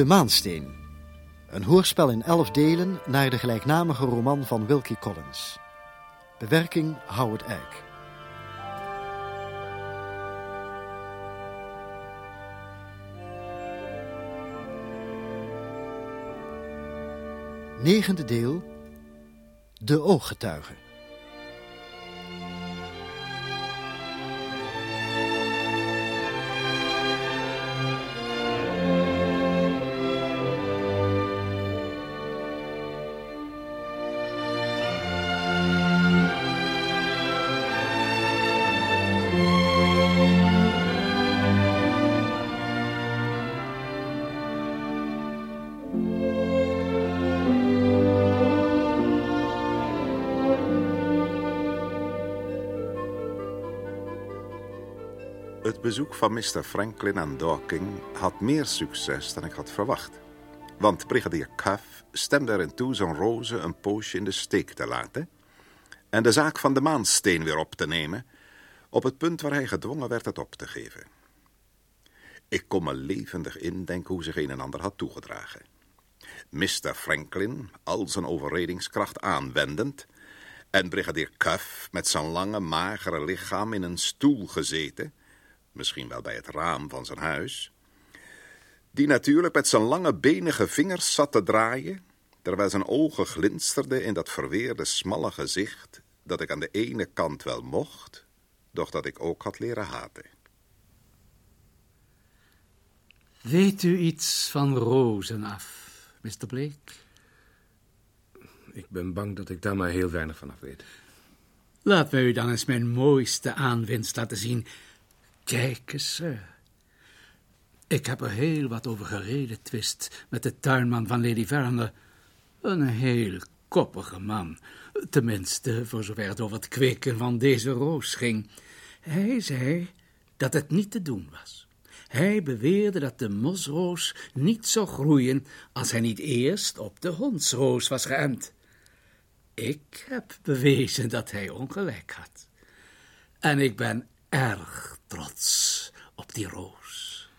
De Maansteen. Een hoorspel in elf delen naar de gelijknamige roman van Wilkie Collins. Bewerking Howard Eyck. Negende deel. De ooggetuigen. Bezoek van Mr. Franklin aan Dorking had meer succes dan ik had verwacht. Want brigadier Cuff stemde erin toe zijn roze een poosje in de steek te laten... en de zaak van de maansteen weer op te nemen... op het punt waar hij gedwongen werd het op te geven. Ik kon me levendig indenken hoe zich een en ander had toegedragen. Mr. Franklin, al zijn overredingskracht aanwendend... en brigadier Cuff met zijn lange, magere lichaam in een stoel gezeten misschien wel bij het raam van zijn huis, die natuurlijk met zijn lange benige vingers zat te draaien, terwijl zijn ogen glinsterden in dat verweerde smalle gezicht, dat ik aan de ene kant wel mocht, doch dat ik ook had leren haten. Weet u iets van rozen af, Mr. Blake? Ik ben bang dat ik daar maar heel weinig van af weet. Laat mij u dan eens mijn mooiste aanwinst laten zien. Kijk eens, sir. Ik heb er heel wat over gereden, twist, met de tuinman van Lady Verner. Een heel koppige man. Tenminste, voor zover het over het kweken van deze roos ging. Hij zei dat het niet te doen was. Hij beweerde dat de mosroos niet zou groeien als hij niet eerst op de hondsroos was geënt. Ik heb bewezen dat hij ongelijk had. En ik ben erg trots op die roos.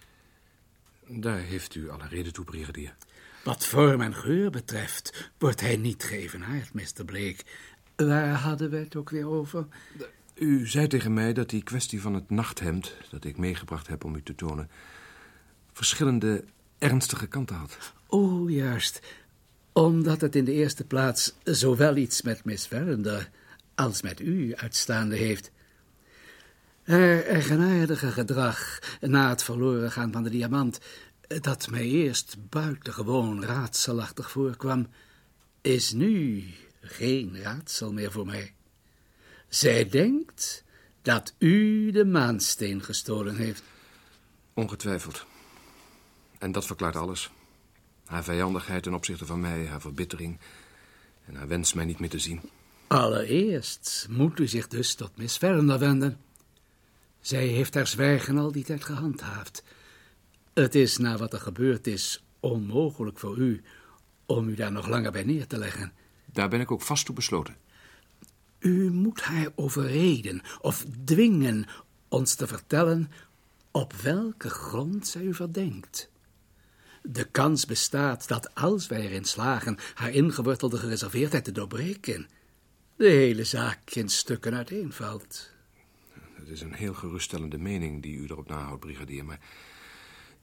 Daar heeft u alle reden toe, brigadier. Wat vorm en geur betreft, wordt hij niet geëvenaard, Mr. Blake. Waar hadden we het ook weer over? U zei tegen mij dat die kwestie van het nachthemd... dat ik meegebracht heb om u te tonen... verschillende ernstige kanten had. Oh, juist. Omdat het in de eerste plaats zowel iets met Miss Verinder als met u uitstaande heeft. Haar eigenaardige gedrag na het verloren gaan van de diamant, dat mij eerst buitengewoon raadselachtig voorkwam, is nu geen raadsel meer voor mij. Zij denkt dat u de maansteen gestolen heeft. Ongetwijfeld. En dat verklaart alles. Haar vijandigheid ten opzichte van mij, haar verbittering en haar wens mij niet meer te zien. Allereerst moet u zich dus tot Miss wenden. Zij heeft haar zwijgen al die tijd gehandhaafd. Het is na wat er gebeurd is onmogelijk voor u om u daar nog langer bij neer te leggen. Daar ben ik ook vast toe besloten. U moet haar overreden of dwingen ons te vertellen op welke grond zij u verdenkt. De kans bestaat dat als wij erin slagen haar ingewortelde gereserveerdheid te doorbreken, de hele zaak in stukken uiteenvalt. Het is een heel geruststellende mening die u erop nahoudt, brigadier, maar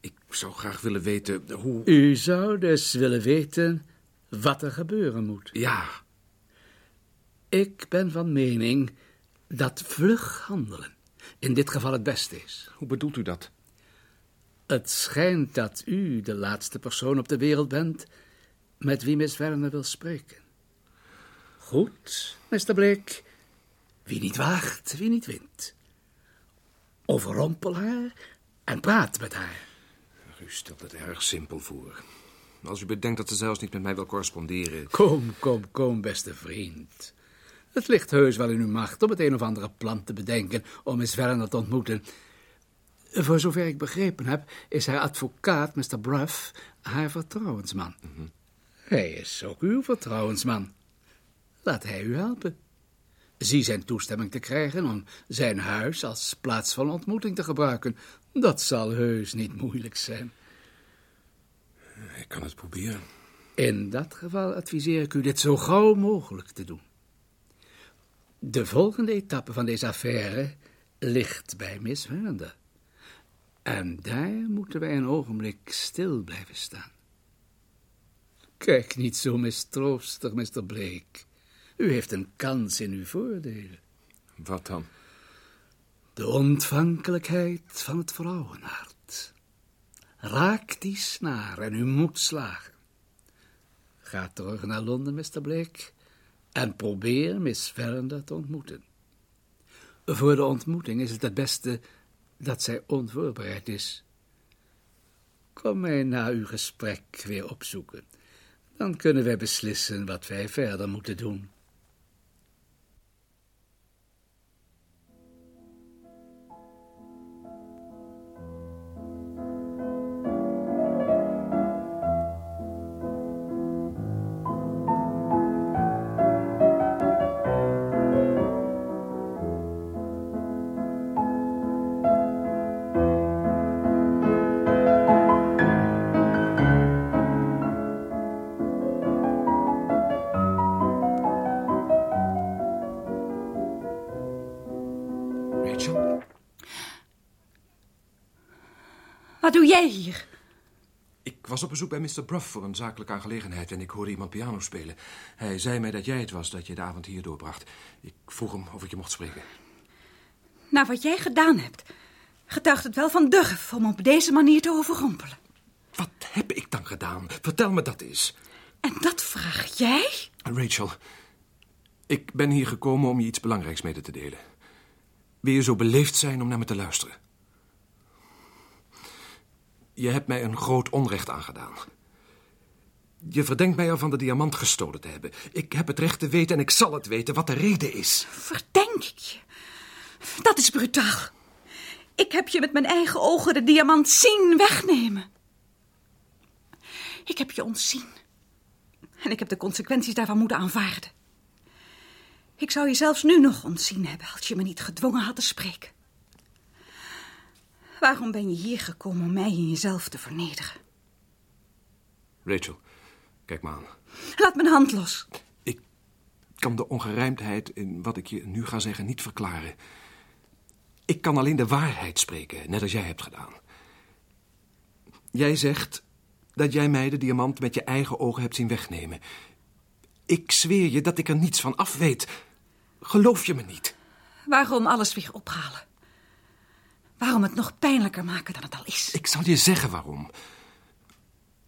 ik zou graag willen weten hoe... U zou dus willen weten wat er gebeuren moet. Ja. Ik ben van mening dat vlug handelen in dit geval het beste is. Hoe bedoelt u dat? Het schijnt dat u de laatste persoon op de wereld bent met wie Miss Werner wil spreken. Goed, Mr. Blake. Wie niet waagt, wie niet wint. Overrompel haar en praat met haar. U stelt het erg simpel voor. Als u bedenkt dat ze zelfs niet met mij wil corresponderen... Kom, kom, kom, beste vriend. Het ligt heus wel in uw macht om het een of andere plan te bedenken om Miss Werner te ontmoeten. Voor zover ik begrepen heb, is haar advocaat, Mr. Bruff, haar vertrouwensman. Hij is ook uw vertrouwensman. Laat hij u helpen. Zie zijn toestemming te krijgen om zijn huis als plaats van ontmoeting te gebruiken. Dat zal heus niet moeilijk zijn. Ik kan het proberen. In dat geval adviseer ik u dit zo gauw mogelijk te doen. De volgende etappe van deze affaire ligt bij Miss Werner. En daar moeten wij een ogenblik stil blijven staan. Kijk niet zo mistroostig, Mr. Blake. U heeft een kans in uw voordelen. Wat dan? De ontvankelijkheid van het vrouwenhart. Raak die snaar en u moet slagen. Ga terug naar Londen, Mr. Blake, en probeer Miss Verinder te ontmoeten. Voor de ontmoeting is het het beste dat zij onvoorbereid is. Kom mij na uw gesprek weer opzoeken. Dan kunnen wij beslissen wat wij verder moeten doen. Bezoek bij Mr. Bruff voor een zakelijke aangelegenheid en ik hoorde iemand piano spelen. Hij zei mij dat jij het was dat je de avond hier doorbracht. Ik vroeg hem of ik je mocht spreken. Na wat jij gedaan hebt, getuigt het wel van durf om op deze manier te overrompelen. Wat heb ik dan gedaan? Vertel me dat eens. En dat vraag jij? Rachel, ik ben hier gekomen om je iets belangrijks mede te delen. Wil je zo beleefd zijn om naar me te luisteren? Je hebt mij een groot onrecht aangedaan. Je verdenkt mij ervan de diamant gestolen te hebben. Ik heb het recht te weten en ik zal het weten wat de reden is. Verdenk ik je? Dat is brutaal. Ik heb je met mijn eigen ogen de diamant zien wegnemen. Ik heb je ontzien. En ik heb de consequenties daarvan moeten aanvaarden. Ik zou je zelfs nu nog ontzien hebben als je me niet gedwongen had te spreken. Waarom ben je hier gekomen om mij in jezelf te vernederen? Rachel, kijk me aan. Laat mijn hand los. Ik kan de ongerijmdheid in wat ik je nu ga zeggen niet verklaren. Ik kan alleen de waarheid spreken, net als jij hebt gedaan. Jij zegt dat jij mij de diamant met je eigen ogen hebt zien wegnemen. Ik zweer je dat ik er niets van af weet. Geloof je me niet? Waarom alles weer ophalen? Waarom het nog pijnlijker maken dan het al is? Ik zal je zeggen waarom.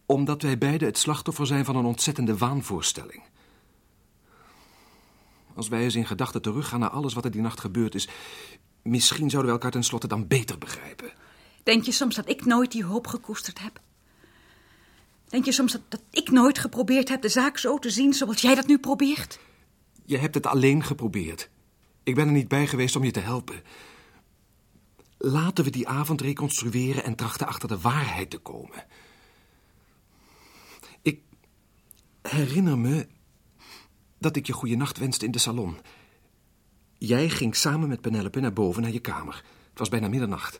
Omdat wij beiden het slachtoffer zijn van een ontzettende waanvoorstelling. Als wij eens in gedachten teruggaan naar alles wat er die nacht gebeurd is... misschien zouden we elkaar tenslotte dan beter begrijpen. Denk je soms dat ik nooit die hoop gekoesterd heb? Denk je soms dat, dat ik nooit geprobeerd heb de zaak zo te zien zoals jij dat nu probeert? Je hebt het alleen geprobeerd. Ik ben er niet bij geweest om je te helpen. Laten we die avond reconstrueren en trachten achter de waarheid te komen. Ik herinner me dat ik je goede nacht wenste in de salon. Jij ging samen met Penelope naar boven naar je kamer. Het was bijna middernacht.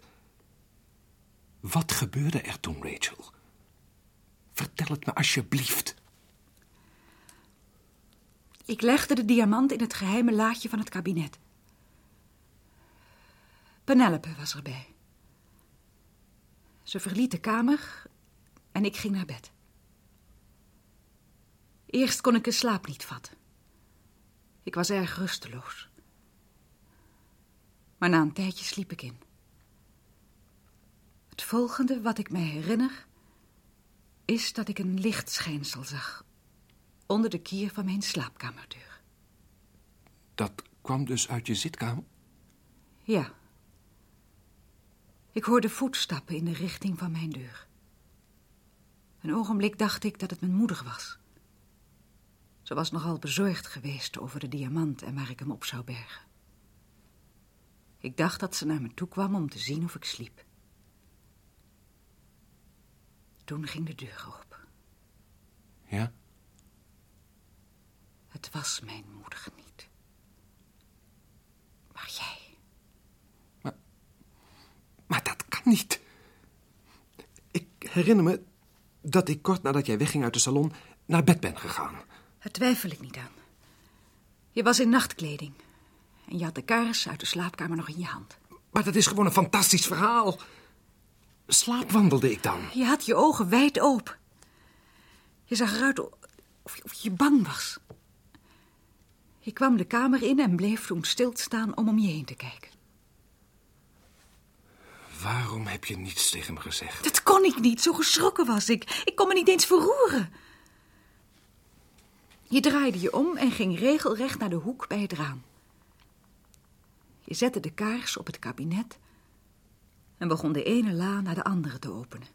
Wat gebeurde er toen, Rachel? Vertel het me alsjeblieft. Ik legde de diamant in het geheime laadje van het kabinet. Penelope was erbij. Ze verliet de kamer en ik ging naar bed. Eerst kon ik de slaap niet vatten. Ik was erg rusteloos. Maar na een tijdje sliep ik in. Het volgende wat ik mij herinner is dat ik een lichtschijnsel zag onder de kier van mijn slaapkamerdeur. Dat kwam dus uit je zitkamer? Ja. Ik hoorde voetstappen in de richting van mijn deur. Een ogenblik dacht ik dat het mijn moeder was. Ze was nogal bezorgd geweest over de diamant en waar ik hem op zou bergen. Ik dacht dat ze naar me toe kwam om te zien of ik sliep. Toen ging de deur open. Ja? Het was mijn moeder niet. Maar jij. Maar dat kan niet. Ik herinner me dat ik kort nadat jij wegging uit de salon naar bed ben gegaan. Daar twijfel ik niet aan. Je was in nachtkleding. En je had de kaars uit de slaapkamer nog in je hand. Maar dat is gewoon een fantastisch verhaal. Slaapwandelde ik dan? Je had je ogen wijd open. Je zag eruit of je, of je bang was. Je kwam de kamer in en bleef toen stilstaan om om je heen te kijken. Waarom heb je niets tegen me gezegd? Dat kon ik niet, zo geschrokken was ik. Ik kon me niet eens verroeren. Je draaide je om en ging regelrecht naar de hoek bij het raam. Je zette de kaars op het kabinet en begon de ene la naar de andere te openen.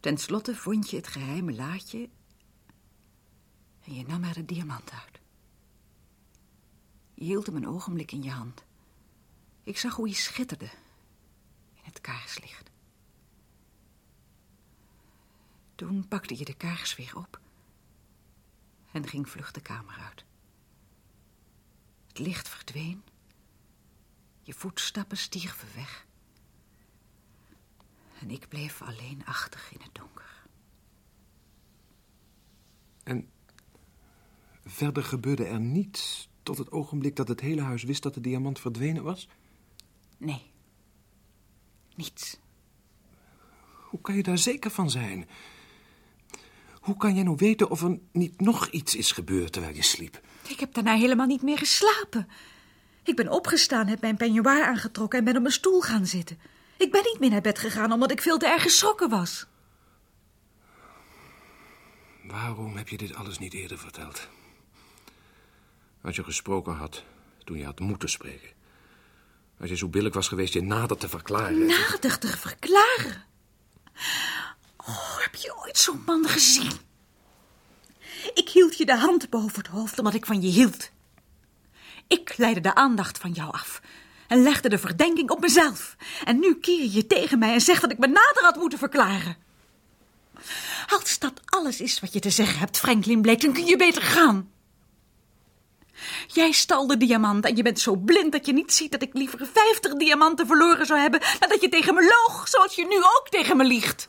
Ten slotte vond je het geheime laadje en je nam er de diamant uit. Je hield hem een ogenblik in je hand. Ik zag hoe hij schitterde in het kaarslicht. Toen pakte je de kaars weer op en ging vlug de kamer uit. Het licht verdween. Je voetstappen stierven weg. En ik bleef alleen achter in het donker. En verder gebeurde er niets tot het ogenblik dat het hele huis wist dat de diamant verdwenen was? Nee. Niets. Hoe kan je daar zeker van zijn? Hoe kan jij nou weten of er niet nog iets is gebeurd terwijl je sliep? Ik heb daarna helemaal niet meer geslapen. Ik ben opgestaan, heb mijn peignoir aangetrokken en ben op mijn stoel gaan zitten. Ik ben niet meer naar bed gegaan omdat ik veel te erg geschrokken was. Waarom heb je dit alles niet eerder verteld? Als je gesproken had toen je had moeten spreken. Als je zo billig was geweest je nader te verklaren. Nader te verklaren? Oh, heb je ooit zo'n man gezien? Ik hield je de hand boven het hoofd omdat ik van je hield. Ik leidde de aandacht van jou af en legde de verdenking op mezelf. En nu keer je tegen mij en zegt dat ik me nader had moeten verklaren. Als dat alles is wat je te zeggen hebt, Franklin Blake, dan kun je beter gaan. Jij stal de diamant en je bent zo blind dat je niet ziet dat ik liever vijftig diamanten verloren zou hebben dan dat je tegen me loog, zoals je nu ook tegen me liegt.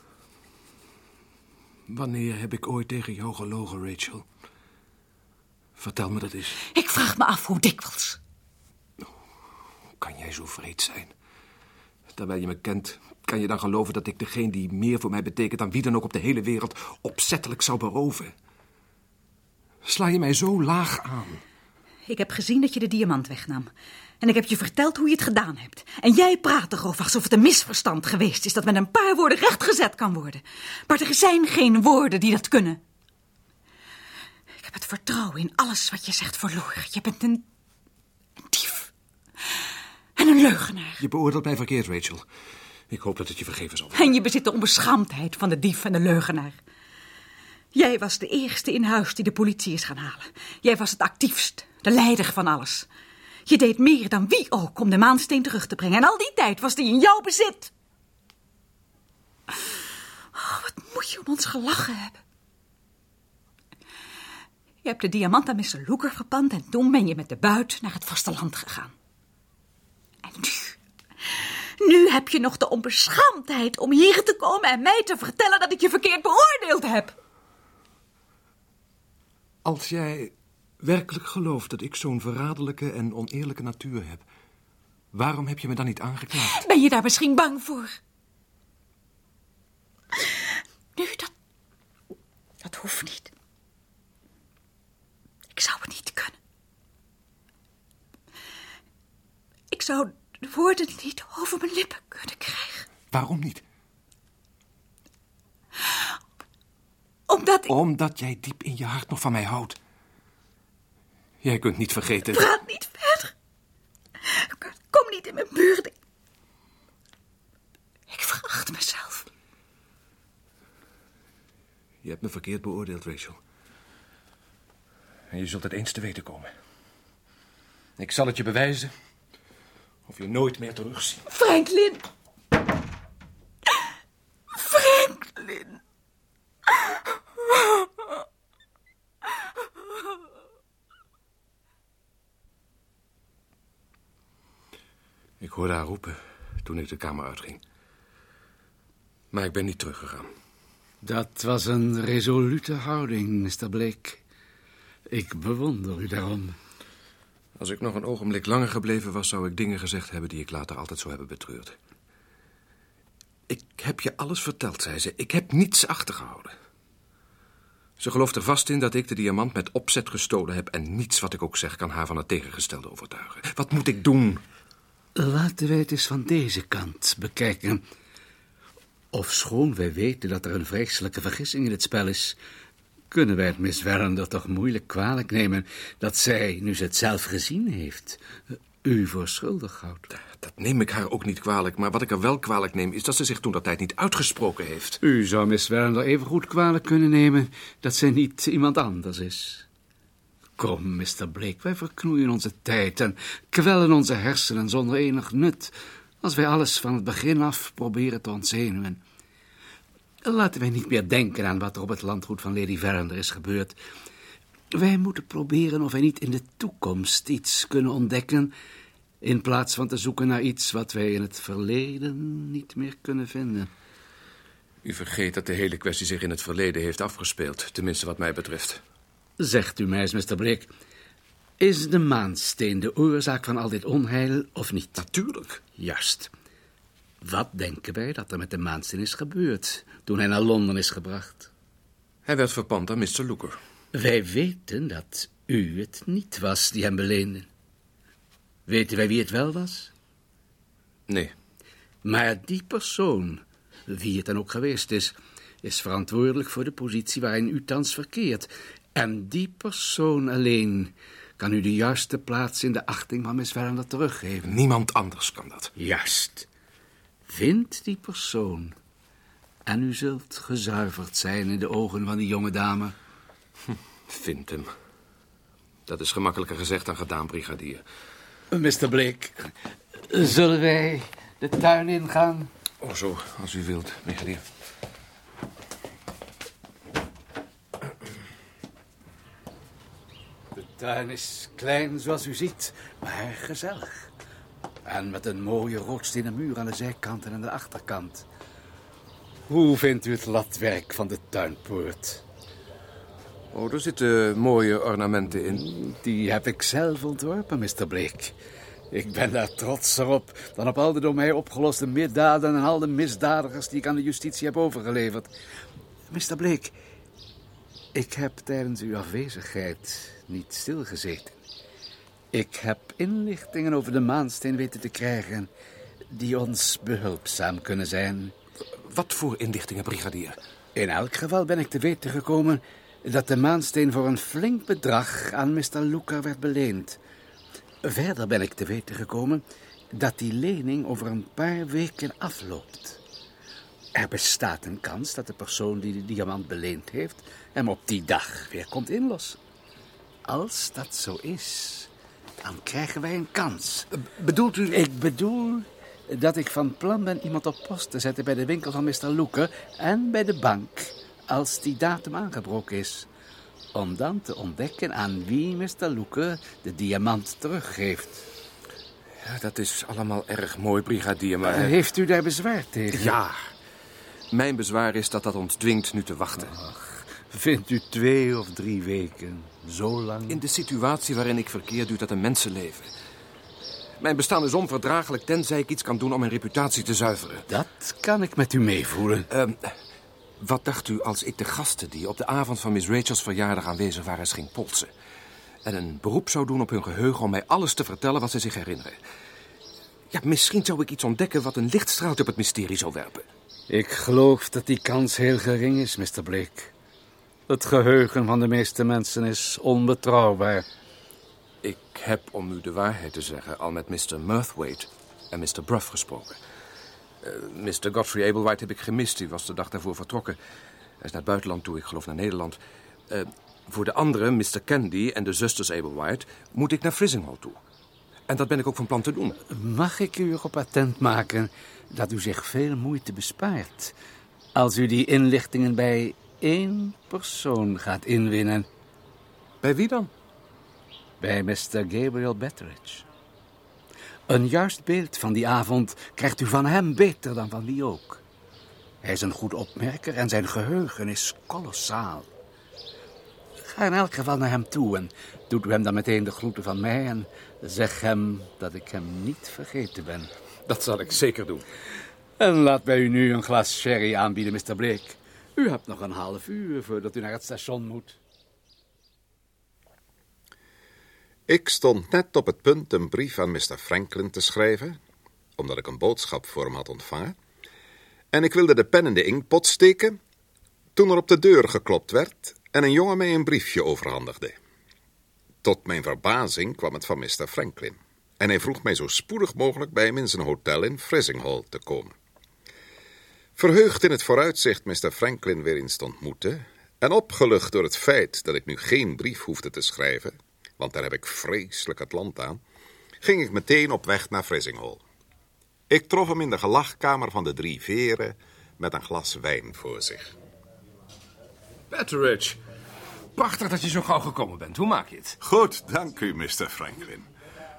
Wanneer heb ik ooit tegen jou gelogen, Rachel? Vertel me dat eens. Ik vraag me af hoe dikwijls. Hoe kan jij zo vreed zijn? Terwijl je me kent, kan je dan geloven dat ik degene die meer voor mij betekent dan wie dan ook op de hele wereld opzettelijk zou beroven? Sla je mij zo laag aan? Ik heb gezien dat je de diamant wegnam. En ik heb je verteld hoe je het gedaan hebt. En jij praat erover alsof het een misverstand geweest is dat met een paar woorden rechtgezet kan worden. Maar er zijn geen woorden die dat kunnen. Ik heb het vertrouwen in alles wat je zegt verloren. Je bent een, een dief. En een leugenaar. Je beoordeelt mij verkeerd, Rachel. Ik hoop dat het je vergeven zal En je bezit de onbeschaamdheid van de dief en de leugenaar. Jij was de eerste in huis die de politie is gaan halen. Jij was het actiefst, de leider van alles. Je deed meer dan wie ook om de maansteen terug te brengen. En al die tijd was die in jouw bezit. Oh, wat moet je om ons gelachen hebben. Je hebt de diamant aan Mr. Looker verpand en toen ben je met de buit naar het vasteland gegaan. En nu, nu heb je nog de onbeschaamdheid om hier te komen en mij te vertellen dat ik je verkeerd beoordeeld heb. Als jij werkelijk gelooft dat ik zo'n verraderlijke en oneerlijke natuur heb, waarom heb je me dan niet aangeklaagd? Ben je daar misschien bang voor? Nu, dat. Dat hoeft niet. Ik zou het niet kunnen. Ik zou de woorden niet over mijn lippen kunnen krijgen. Waarom niet? Omdat ik... Omdat jij diep in je hart nog van mij houdt. Jij kunt niet vergeten... Praat niet verder. Kom niet in mijn buurt. Ik veracht mezelf. Je hebt me verkeerd beoordeeld, Rachel. En je zult het eens te weten komen. Ik zal het je bewijzen. Of je nooit meer terugziet. Franklin. Franklin. Ik hoorde haar roepen toen ik de kamer uitging. Maar ik ben niet teruggegaan. Dat was een resolute houding, Mr. Blake. Ik bewonder u daarom. Als ik nog een ogenblik langer gebleven was, zou ik dingen gezegd hebben die ik later altijd zou hebben betreurd. Ik heb je alles verteld, zei ze. Ik heb niets achtergehouden. Ze gelooft er vast in dat ik de diamant met opzet gestolen heb... en niets wat ik ook zeg kan haar van het tegengestelde overtuigen. Wat moet ik doen? Laten wij het eens van deze kant bekijken. Ofschoon wij weten dat er een vreselijke vergissing in het spel is... kunnen wij het Miss Werender toch moeilijk kwalijk nemen... dat zij, nu ze het zelf gezien heeft, u voor schuldig houdt. Dat neem ik haar ook niet kwalijk, maar wat ik er wel kwalijk neem... is dat ze zich toen dat tijd niet uitgesproken heeft. U zou Miss Werner even goed kwalijk kunnen nemen... dat zij niet iemand anders is. Kom, Mr. Blake, wij verknoeien onze tijd... en kwellen onze hersenen zonder enig nut... als wij alles van het begin af proberen te ontzenuwen. Laten wij niet meer denken aan wat er op het landgoed van Lady Verinder is gebeurd... Wij moeten proberen of wij niet in de toekomst iets kunnen ontdekken in plaats van te zoeken naar iets wat wij in het verleden niet meer kunnen vinden. U vergeet dat de hele kwestie zich in het verleden heeft afgespeeld, tenminste wat mij betreft. Zegt u mij eens, Mr. Blake, is de maansteen de oorzaak van al dit onheil of niet? Natuurlijk. Juist. Wat denken wij dat er met de maansteen is gebeurd toen hij naar Londen is gebracht? Hij werd verpand aan Mr. Looker. Wij weten dat u het niet was die hem beleende. Weten wij wie het wel was? Nee. Maar die persoon, wie het dan ook geweest is, is verantwoordelijk voor de positie waarin u thans verkeert. En die persoon alleen kan u de juiste plaats in de achting van Miss Werner teruggeven. Niemand anders kan dat. Juist. Vind die persoon. En u zult gezuiverd zijn in de ogen van die jonge dame. Hm, vind hem. Dat is gemakkelijker gezegd dan gedaan, brigadier. Mr. Blake, zullen wij de tuin ingaan? Oh, zo, als u wilt, brigadier. Tuin is klein, zoals u ziet, maar gezellig. En met een mooie roodstenen muur aan de zijkant en aan de achterkant. Hoe vindt u het latwerk van de tuinpoort? Oh, er zitten mooie ornamenten in. Die heb ik zelf ontworpen, Mr. Blake. Ik ben daar trotser op dan op al de door mij opgeloste misdaden en al de misdadigers die ik aan de justitie heb overgeleverd. Mr. Blake, ik heb tijdens uw afwezigheid niet stilgezeten. Ik heb inlichtingen over de maansteen weten te krijgen die ons behulpzaam kunnen zijn. Wat voor inlichtingen, brigadier? In elk geval ben ik te weten gekomen dat de maansteen voor een flink bedrag aan Mr. Luca werd beleend. Verder ben ik te weten gekomen dat die lening over een paar weken afloopt. Er bestaat een kans dat de persoon die de diamant beleend heeft hem op die dag weer komt inlossen. Als dat zo is, dan krijgen wij een kans. Bedoelt u... Ik bedoel dat ik van plan ben iemand op post te zetten bij de winkel van Mr. Loeker en bij de bank als die datum aangebroken is. Om dan te ontdekken aan wie Mr. Loeker de diamant teruggeeft. Ja, dat is allemaal erg mooi, brigadier, maar... Heeft u daar bezwaar tegen? Ja. Mijn bezwaar is dat dat ons dwingt nu te wachten. Ach, vindt u twee of drie weken zo lang? In de situatie waarin ik verkeer duurt dat een mensenleven. Mijn bestaan is onverdraaglijk tenzij ik iets kan doen om mijn reputatie te zuiveren. Dat kan ik met u meevoelen. Uh, wat dacht u als ik de gasten die op de avond van Miss Rachel's verjaardag aanwezig waren ging polsen? En een beroep zou doen op hun geheugen om mij alles te vertellen wat ze zich herinneren. Ja, misschien zou ik iets ontdekken wat een lichtstraal op het mysterie zou werpen. Ik geloof dat die kans heel gering is, Mr. Blake. Het geheugen van de meeste mensen is onbetrouwbaar. Ik heb, om u de waarheid te zeggen, al met Mr. Mirthwaite en Mr. Bruff gesproken. Uh, Mr. Godfrey Ablewhite heb ik gemist. Die was de dag daarvoor vertrokken. Hij is naar het buitenland toe, ik geloof naar Nederland. Uh, voor de anderen, Mr. Candy en de zusters Ablewhite, moet ik naar Frizinghall toe. En dat ben ik ook van plan te doen. Mag ik u erop attent maken dat u zich veel moeite bespaart... als u die inlichtingen bij één persoon gaat inwinnen? Bij wie dan? Bij Mr. Gabriel Betteridge. Een juist beeld van die avond krijgt u van hem beter dan van wie ook. Hij is een goed opmerker en zijn geheugen is kolossaal. Ga in elk geval naar hem toe en doet u hem dan meteen de groeten van mij... en zeg hem dat ik hem niet vergeten ben. Dat zal ik zeker doen. En laat mij u nu een glas sherry aanbieden, Mr. Blake. U hebt nog een half uur voordat u naar het station moet. Ik stond net op het punt een brief aan Mr. Franklin te schrijven, omdat ik een boodschap voor hem had ontvangen. En ik wilde de pen in de inkpot steken, toen er op de deur geklopt werd en een jongen mij een briefje overhandigde. Tot mijn verbazing kwam het van Mr. Franklin. En hij vroeg mij zo spoedig mogelijk bij hem in zijn hotel in Frizinghall te komen. Verheugd in het vooruitzicht Mr. Franklin weer eens te ontmoeten, en opgelucht door het feit dat ik nu geen brief hoefde te schrijven, want daar heb ik vreselijk het land aan, ging ik meteen op weg naar Frizinghall. Ik trof hem in de gelachkamer van de Drie Veren met een glas wijn voor zich. Betteridge, prachtig dat je zo gauw gekomen bent. Hoe maak je het? Goed, dank u, Mr. Franklin.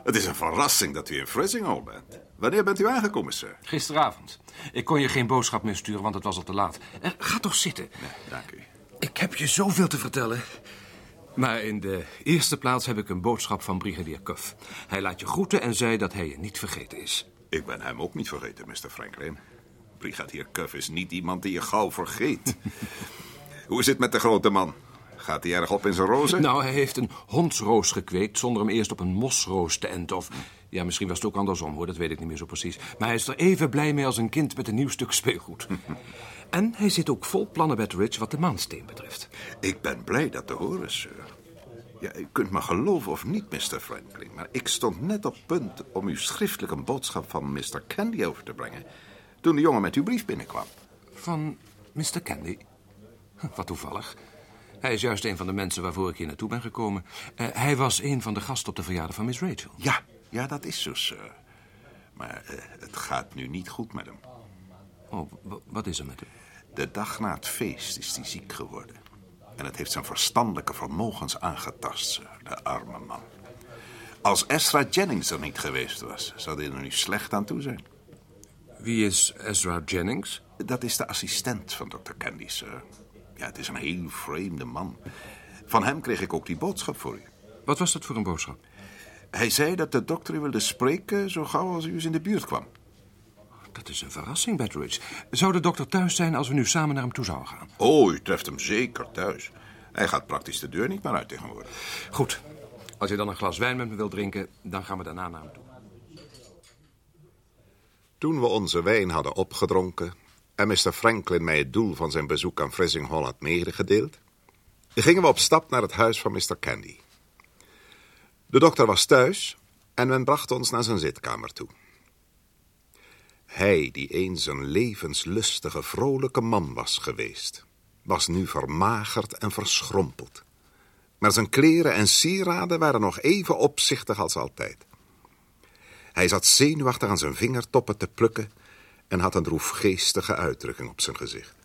Het is een verrassing dat u in Frizinghall bent. Wanneer bent u aangekomen, sir? Gisteravond. Ik kon je geen boodschap meer sturen, want het was al te laat. Eh, ga toch zitten. Nee, dank u. Ik heb je zoveel te vertellen. Maar in de eerste plaats heb ik een boodschap van brigadier Cuff. Hij laat je groeten en zei dat hij je niet vergeten is. Ik ben hem ook niet vergeten, Mr. Franklin. Brigadier Cuff is niet iemand die je gauw vergeet. Hoe is het met de grote man? Gaat hij erg op in zijn rozen? Nou, hij heeft een hondsroos gekweekt zonder hem eerst op een mosroos te enten. Of ja, misschien was het ook andersom hoor, dat weet ik niet meer zo precies. Maar hij is er even blij mee als een kind met een nieuw stuk speelgoed. en hij zit ook vol plannen, Betteridge, wat de maansteen betreft. Ik ben blij dat te horen, sir. Ja, u kunt me geloven of niet, Mr. Franklin, maar ik stond net op punt om u schriftelijk een boodschap van Mr. Candy over te brengen. toen de jongen met uw brief binnenkwam. Van Mr. Candy? Wat toevallig. Hij is juist een van de mensen waarvoor ik hier naartoe ben gekomen. Uh, hij was een van de gasten op de verjaardag van Miss Rachel. Ja, ja, dat is zo, sir. Maar uh, het gaat nu niet goed met hem. Oh, wat is er met hem? De dag na het feest is hij ziek geworden. En het heeft zijn verstandelijke vermogens aangetast, sir, de arme man. Als Ezra Jennings er niet geweest was, zou hij er nu slecht aan toe zijn. Wie is Ezra Jennings? Dat is de assistent van Dr. Candy, sir. Ja, het is een heel vreemde man. Van hem kreeg ik ook die boodschap voor u. Wat was dat voor een boodschap? Hij zei dat de dokter u wilde spreken zo gauw als u eens in de buurt kwam. Dat is een verrassing, Betteridge. Zou de dokter thuis zijn als we nu samen naar hem toe zouden gaan? Oh, u treft hem zeker thuis. Hij gaat praktisch de deur niet meer uit tegenwoordig. Goed. Als je dan een glas wijn met me wilt drinken, dan gaan we daarna naar hem toe. Toen we onze wijn hadden opgedronken en Mr. Franklin mij het doel van zijn bezoek aan Frizinghall had medegedeeld, gingen we op stap naar het huis van Mr. Candy. De dokter was thuis en men bracht ons naar zijn zitkamer toe. Hij, die eens een levenslustige, vrolijke man was geweest, was nu vermagerd en verschrompeld. Maar zijn kleren en sieraden waren nog even opzichtig als altijd. Hij zat zenuwachtig aan zijn vingertoppen te plukken en had een droefgeestige uitdrukking op zijn gezicht.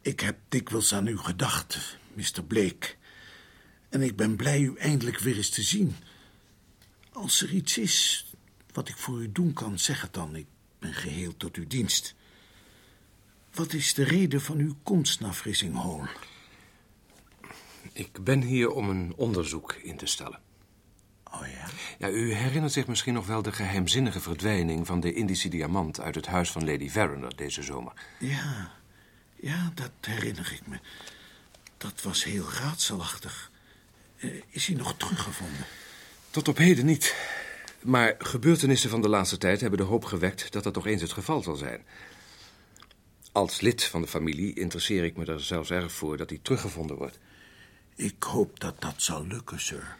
Ik heb dikwijls aan u gedacht, Mr. Blake. En ik ben blij u eindelijk weer eens te zien. Als er iets is wat ik voor u doen kan, zeg het dan. Ik ben geheel tot uw dienst. Wat is de reden van uw komst naar Frizinghall? Ik ben hier om een onderzoek in te stellen. Oh ja? Ja, u herinnert zich misschien nog wel de geheimzinnige verdwijning van de Indische diamant uit het huis van Lady Verinder deze zomer. Ja, ja, dat herinner ik me. Dat was heel raadselachtig. Uh, is hij nog teruggevonden? Tot op heden niet. Maar gebeurtenissen van de laatste tijd hebben de hoop gewekt dat dat toch eens het geval zal zijn. Als lid van de familie interesseer ik me er zelfs erg voor dat hij teruggevonden wordt. Ik hoop dat dat zal lukken, sir.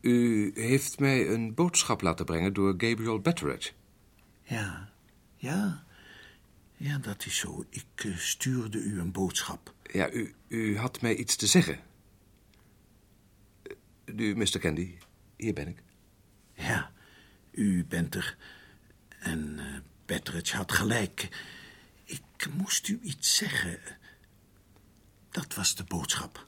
U heeft mij een boodschap laten brengen door Gabriel Betteridge. Ja, ja. Ja, dat is zo. Ik uh, stuurde u een boodschap. Ja, u, u had mij iets te zeggen. Nu, Mr. Candy, hier ben ik. Ja, u bent er. En uh, Betteridge had gelijk. Ik moest u iets zeggen. Dat was de boodschap.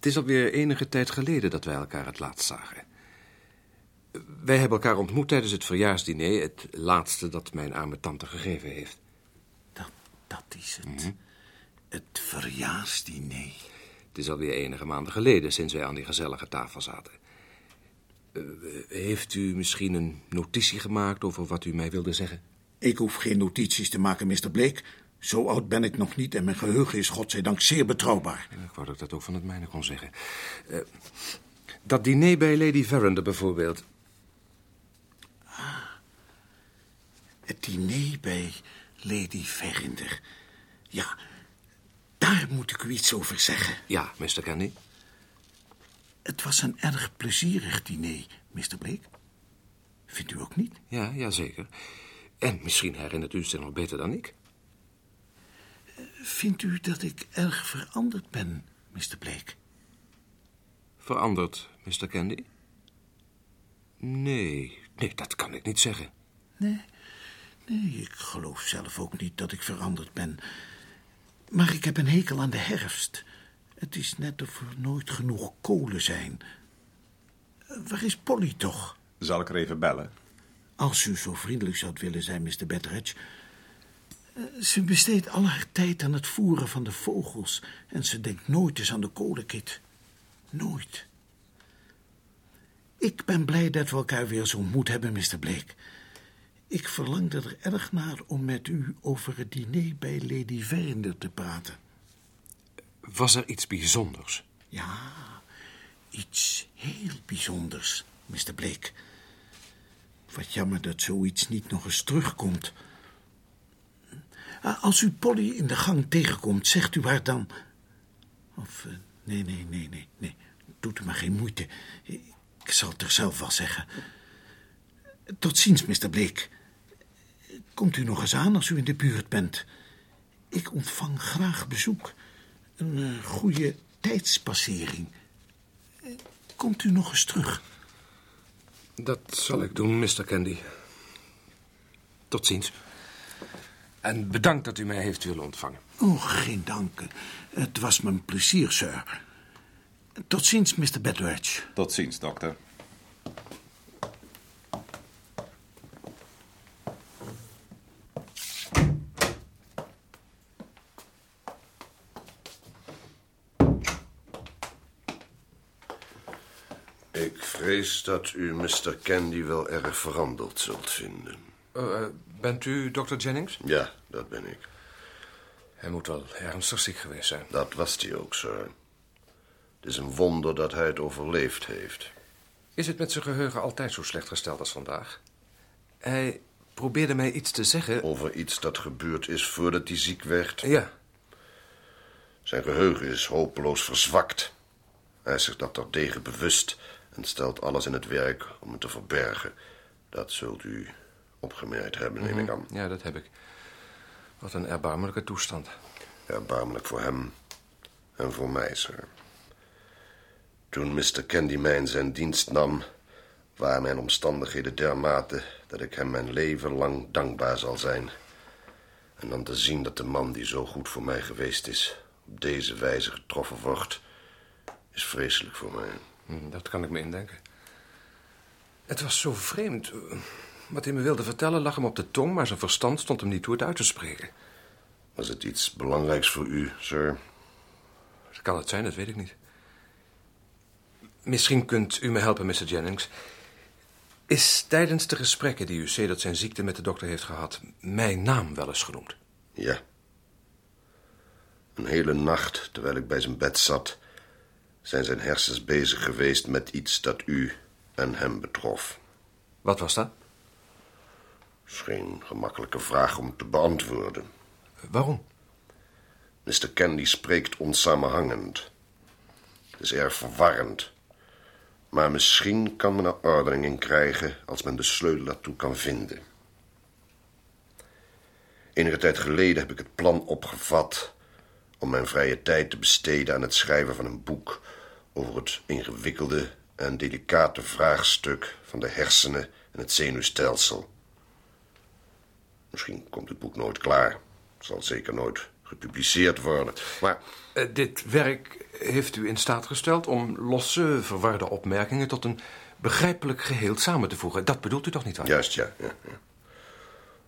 Het is alweer enige tijd geleden dat wij elkaar het laatst zagen. Wij hebben elkaar ontmoet tijdens het verjaarsdiner, het laatste dat mijn arme tante gegeven heeft. Dat, dat is het. Het verjaarsdiner. Het is alweer enige maanden geleden sinds wij aan die gezellige tafel zaten. Eh, heeft u misschien een notitie gemaakt over wat u mij wilde zeggen? Ik hoef geen notities te maken, Mr. Blake. Zo oud ben ik nog niet en mijn geheugen is godzijdank zeer betrouwbaar. Ik wou dat ik dat ook van het mijne kon zeggen. Eh, dat diner bij Lady Verinder bijvoorbeeld. Het diner bij Lady Verinder. Ja, daar moet ik u iets over zeggen. Ja, Mr. Candy. Het was een erg plezierig diner, Mr. Blake. Vindt u ook niet? Ja, ja, zeker. En misschien herinnert u zich nog beter dan ik. Vindt u dat ik erg veranderd ben, Mr. Blake? Veranderd, Mr. Candy? Nee, nee, dat kan ik niet zeggen. Nee, nee, ik geloof zelf ook niet dat ik veranderd ben. Maar ik heb een hekel aan de herfst. Het is net of er nooit genoeg kolen zijn. Waar is Polly toch? Zal ik er even bellen? Als u zo vriendelijk zou willen zijn, Mr. Betteredge. Eh, Ze besteedt al haar tijd aan het voeren van de vogels... en ze denkt nooit eens aan de kolenkit. Nooit. Ik ben blij dat we elkaar weer zo ontmoet hebben, Mr. Blake. Ik verlangde er erg naar om met u over het diner bij Lady Verinder te praten. Was er iets bijzonders? Ja, iets heel bijzonders, Mr. Blake. Wat jammer dat zoiets niet nog eens terugkomt. Ah, Als u Polly in de gang tegenkomt, zegt u haar dan... Of, eh, nee, nee, nee, nee, nee. Doet u maar geen moeite. Ik zal het er zelf wel zeggen. Tot ziens, Mr. Blake. Komt u nog eens aan als u in de buurt bent. Ik ontvang graag bezoek. Een eh, goede tijdspassering. Eh, Komt u nog eens terug? Dat zal ik doen, Mr. Candy. Tot ziens. En bedankt dat u mij heeft willen ontvangen. Oh, geen dank. Het was mijn plezier, sir. Tot ziens, Mr. Betteredge. Tot ziens, dokter. Ik vrees dat u Mr. Candy wel erg veranderd zult vinden. Eh, eh, bent u Dr. Jennings? Ja, dat ben ik. Hij moet wel ernstig ziek geweest zijn. Dat was hij ook, sir. Het is een wonder dat hij het overleefd heeft. Is het met zijn geheugen altijd zo slecht gesteld als vandaag? Hij probeerde mij iets te zeggen. Over iets dat gebeurd is voordat hij ziek werd. Ja, Zijn geheugen is hopeloos verzwakt. Hij is zich dat terdege bewust en stelt alles in het werk om het te verbergen. Dat zult u opgemerkt hebben, neem ik aan. ja, dat heb ik. Wat een erbarmelijke toestand. Erbarmelijk voor hem en voor mij, sir. Toen Mr. Candy mij in zijn dienst nam, waren mijn omstandigheden dermate dat ik hem mijn leven lang dankbaar zal zijn. En dan te zien dat de man die zo goed voor mij geweest is, op deze wijze getroffen wordt, is vreselijk voor mij. Hm, Dat kan ik me indenken. Het was zo vreemd. Wat hij me wilde vertellen lag hem op de tong, maar zijn verstand stond hem niet toe het uit te spreken. Was het iets belangrijks voor u, sir? Dat kan het zijn, dat weet ik niet. Misschien kunt u me helpen, Mr. Jennings. Is tijdens de gesprekken die u sedert zijn ziekte met de dokter heeft gehad... mijn naam wel eens genoemd? Ja. Een hele nacht, terwijl ik bij zijn bed zat, zijn zijn hersens bezig geweest met iets dat u en hem betrof. Wat was dat? Is geen gemakkelijke vraag om te beantwoorden. Waarom? Mr. Candy spreekt onsamenhangend. Het is erg verwarrend. Maar misschien kan men er ordening in krijgen als men de sleutel daartoe kan vinden. Enige tijd geleden heb ik het plan opgevat om mijn vrije tijd te besteden aan het schrijven van een boek over het ingewikkelde en delicate vraagstuk van de hersenen en het zenuwstelsel. Misschien komt het boek nooit klaar. Het zal zeker nooit gepubliceerd worden. Maar Eh, dit werk heeft u in staat gesteld om losse, verwarde opmerkingen tot een begrijpelijk geheel samen te voegen. Dat bedoelt u toch niet waar? Juist, ja. ja, ja.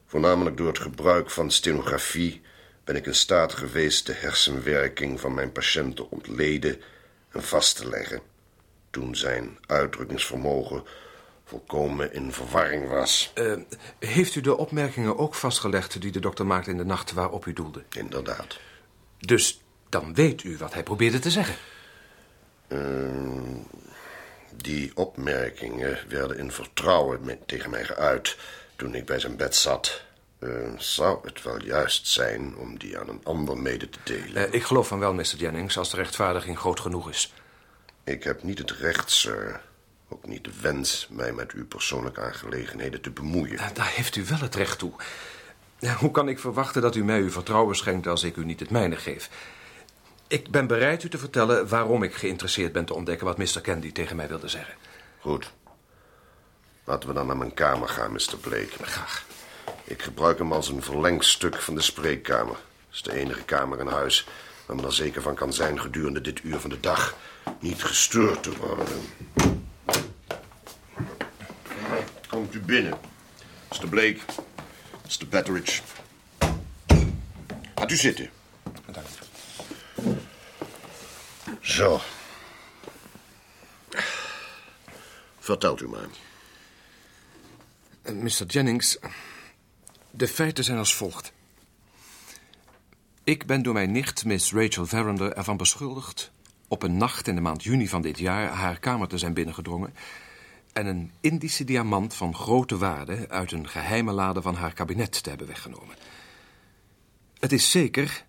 Voornamelijk door het gebruik van stenografie ben ik in staat geweest de hersenwerking van mijn patiënt te ontleden en vast te leggen. Toen zijn uitdrukkingsvermogen volkomen in verwarring was. Uh, heeft u de opmerkingen ook vastgelegd die de dokter maakte in de nacht waarop u doelde? Inderdaad. Dus dan weet u wat hij probeerde te zeggen? Uh, die opmerkingen werden in vertrouwen met, tegen mij geuit toen ik bij zijn bed zat. Uh, zou het wel juist zijn om die aan een ander mede te delen? Uh, ik geloof van wel, Mr. Jennings, als de rechtvaardiging groot genoeg is. Ik heb niet het recht, sir. Ook niet de wens mij met uw persoonlijke aangelegenheden te bemoeien. Uh, daar heeft u wel het recht toe. Hoe kan ik verwachten dat u mij uw vertrouwen schenkt als ik u niet het mijne geef? Ik ben bereid u te vertellen waarom ik geïnteresseerd ben te ontdekken wat Mr. Candy tegen mij wilde zeggen. Goed. Laten we dan naar mijn kamer gaan, Mr. Blake. Graag. Ik gebruik hem als een verlengstuk van de spreekkamer. Het is de enige kamer in huis waar men er zeker van kan zijn gedurende dit uur van de dag niet gestoord te worden. Komt u binnen. Mr. Blake, Mr. Betteridge. Gaat u zitten. Dank u. Zo. Vertelt u maar. Mr. Jennings, de feiten zijn als volgt. Ik ben door mijn nicht, Miss Rachel Verinder, ervan beschuldigd... op een nacht in de maand juni van dit jaar haar kamer te zijn binnengedrongen... en een Indische diamant van grote waarde... uit een geheime lade van haar kabinet te hebben weggenomen. Het is zeker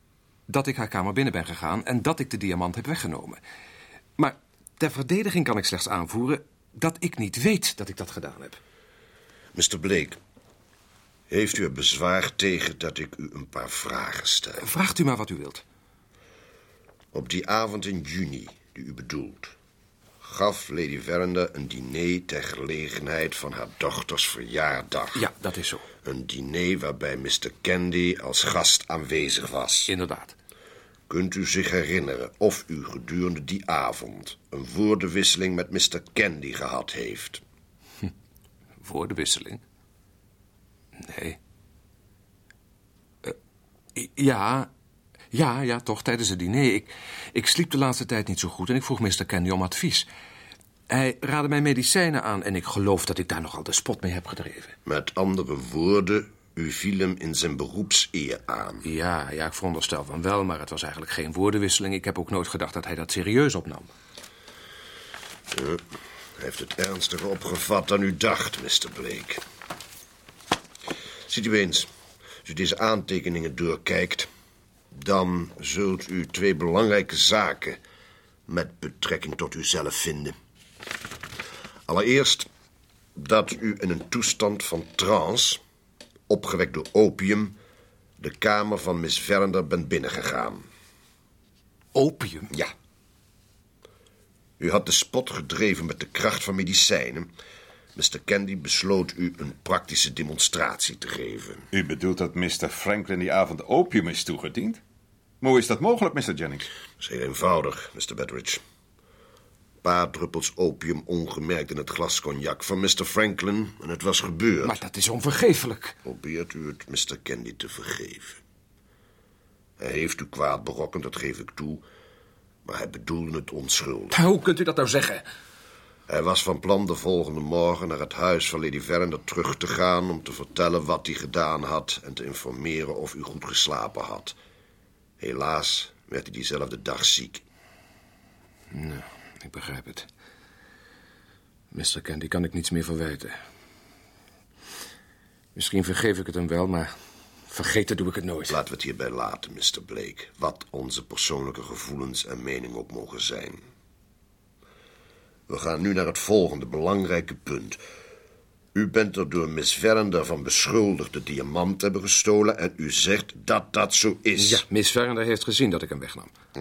dat ik haar kamer binnen ben gegaan... en dat ik de diamant heb weggenomen. Maar ter verdediging kan ik slechts aanvoeren... dat ik niet weet dat ik dat gedaan heb. Mr. Blake, heeft u er bezwaar tegen dat ik u een paar vragen stel? Vraagt u maar wat u wilt. Op die avond in juni, die u bedoelt... gaf Lady Verinder een diner ter gelegenheid van haar dochters verjaardag. Ja, dat is zo. Een diner waarbij Mr. Candy als gast aanwezig was. Inderdaad. Kunt u zich herinneren of u gedurende die avond... een woordenwisseling met Mr. Candy gehad heeft? Hm. Woordenwisseling? Nee. Uh, ja, ja, ja, toch, tijdens het diner. Ik, ik sliep de laatste tijd niet zo goed en ik vroeg Mr. Candy om advies. Hij raadde mij medicijnen aan en ik geloof dat ik daar nogal de spot mee heb gedreven. Met andere woorden, u viel hem in zijn beroepseer aan. Ja, ja, ik veronderstel van wel, maar het was eigenlijk geen woordenwisseling. Ik heb ook nooit gedacht dat hij dat serieus opnam. Uh, hij heeft het ernstiger opgevat dan u dacht, Mr. Blake. Ziet u eens, als u deze aantekeningen doorkijkt... dan zult u twee belangrijke zaken met betrekking tot uzelf vinden. Allereerst dat u in een toestand van trance, opgewekt door opium... de kamer van Miss Verinder bent binnengegaan. Opium? Ja. U had de spot gedreven met de kracht van medicijnen... Mr. Candy besloot u een praktische demonstratie te geven. U bedoelt dat Mr. Franklin die avond opium is toegediend? Maar hoe is dat mogelijk, Mr. Jennings? Dat is heel eenvoudig, Mr. Betteridge. Een paar druppels opium ongemerkt in het glas cognac van Mr. Franklin en het was gebeurd. Maar dat is onvergeeflijk. Probeert u het Mr. Candy te vergeven. Hij heeft u kwaad berokkend, dat geef ik toe. Maar hij bedoelde het onschuldig. Hoe kunt u dat nou zeggen? Hij was van plan de volgende morgen naar het huis van Lady Verinder terug te gaan... om te vertellen wat hij gedaan had en te informeren of u goed geslapen had. Helaas werd hij diezelfde dag ziek. Nou, ik begrijp het. Mr. Candy kan ik niets meer verwijten. Misschien vergeef ik het hem wel, maar vergeten doe ik het nooit. Laten we het hierbij laten, Mr. Blake. Wat onze persoonlijke gevoelens en mening ook mogen zijn. We gaan nu naar het volgende belangrijke punt. U bent er door Miss Verinder van beschuldigd de diamant te hebben gestolen... en u zegt dat dat zo is. Ja, Miss Verinder heeft gezien dat ik hem wegnam. Hm.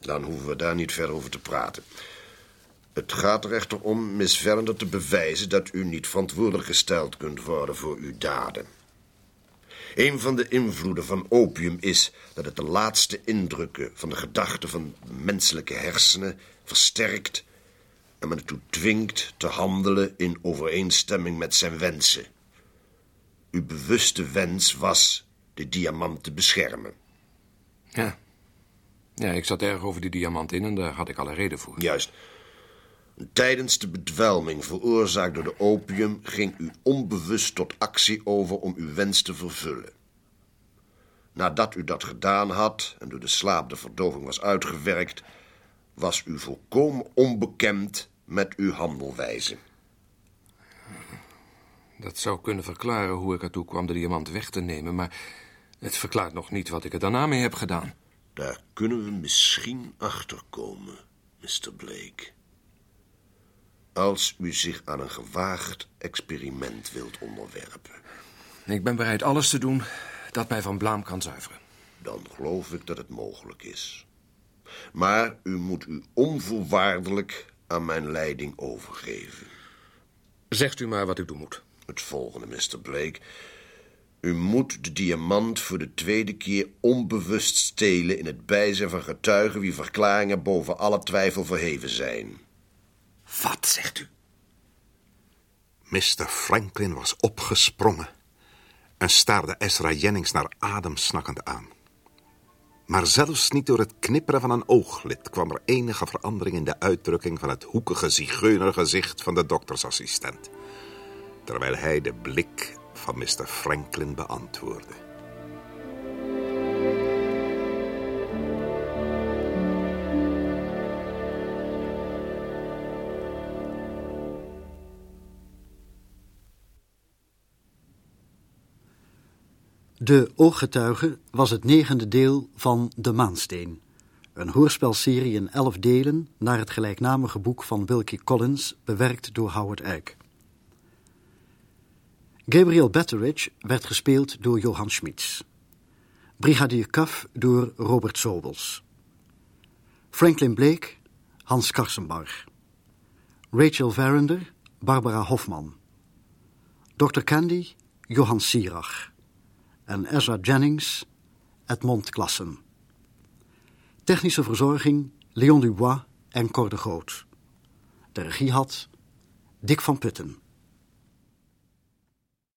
Dan hoeven we daar niet verder over te praten. Het gaat er echter om Miss Verinder te bewijzen... dat u niet verantwoordelijk gesteld kunt worden voor uw daden. Een van de invloeden van opium is dat het de laatste indrukken... van de gedachten van menselijke hersenen versterkt en me ertoe dwingt te handelen in overeenstemming met zijn wensen. Uw bewuste wens was de diamant te beschermen. Ja. Ja, ik zat erg over die diamant in en daar had ik alle reden voor. Juist. Tijdens de bedwelming veroorzaakt door de opium ging u onbewust tot actie over om uw wens te vervullen. Nadat u dat gedaan had en door de slaap de verdoving was uitgewerkt, was u volkomen onbekend met uw handelwijze. Dat zou kunnen verklaren hoe ik ertoe kwam de diamant weg te nemen, maar het verklaart nog niet wat ik er daarna mee heb gedaan. Daar kunnen we misschien achter komen, Mr. Blake. Als u zich aan een gewaagd experiment wilt onderwerpen. Ik ben bereid alles te doen dat mij van blaam kan zuiveren. Dan geloof ik dat het mogelijk is. Maar u moet u onvoorwaardelijk aan mijn leiding overgeven. Zegt u maar wat ik doen moet. Het volgende, Mr. Blake. U moet de diamant voor de tweede keer onbewust stelen in het bijzijn van getuigen wie verklaringen boven alle twijfel verheven zijn. Wat zegt u? Mr. Franklin was opgesprongen en staarde Ezra Jennings naar adem snakkend aan. Maar zelfs niet door het knipperen van een ooglid kwam er enige verandering in de uitdrukking van het hoekige zigeunergezicht van de doktersassistent, terwijl hij de blik van Mr. Franklin beantwoordde. De Ooggetuige was het negende deel van De Maansteen. Een hoorspelserie in elf delen naar het gelijknamige boek van Wilkie Collins, bewerkt door Howard Eyck. Gabriel Betteridge werd gespeeld door Johan Schmitz. Brigadier Cuff door Robert Sobels. Franklin Blake, Hans Karsenbarg. Rachel Verinder, Barbara Hofman. Dr. Candy, Johan Sierach en Ezra Jennings, Edmond Klassen. Technische verzorging Leon Dubois en Cor de Groot. De regie had Dick van Putten.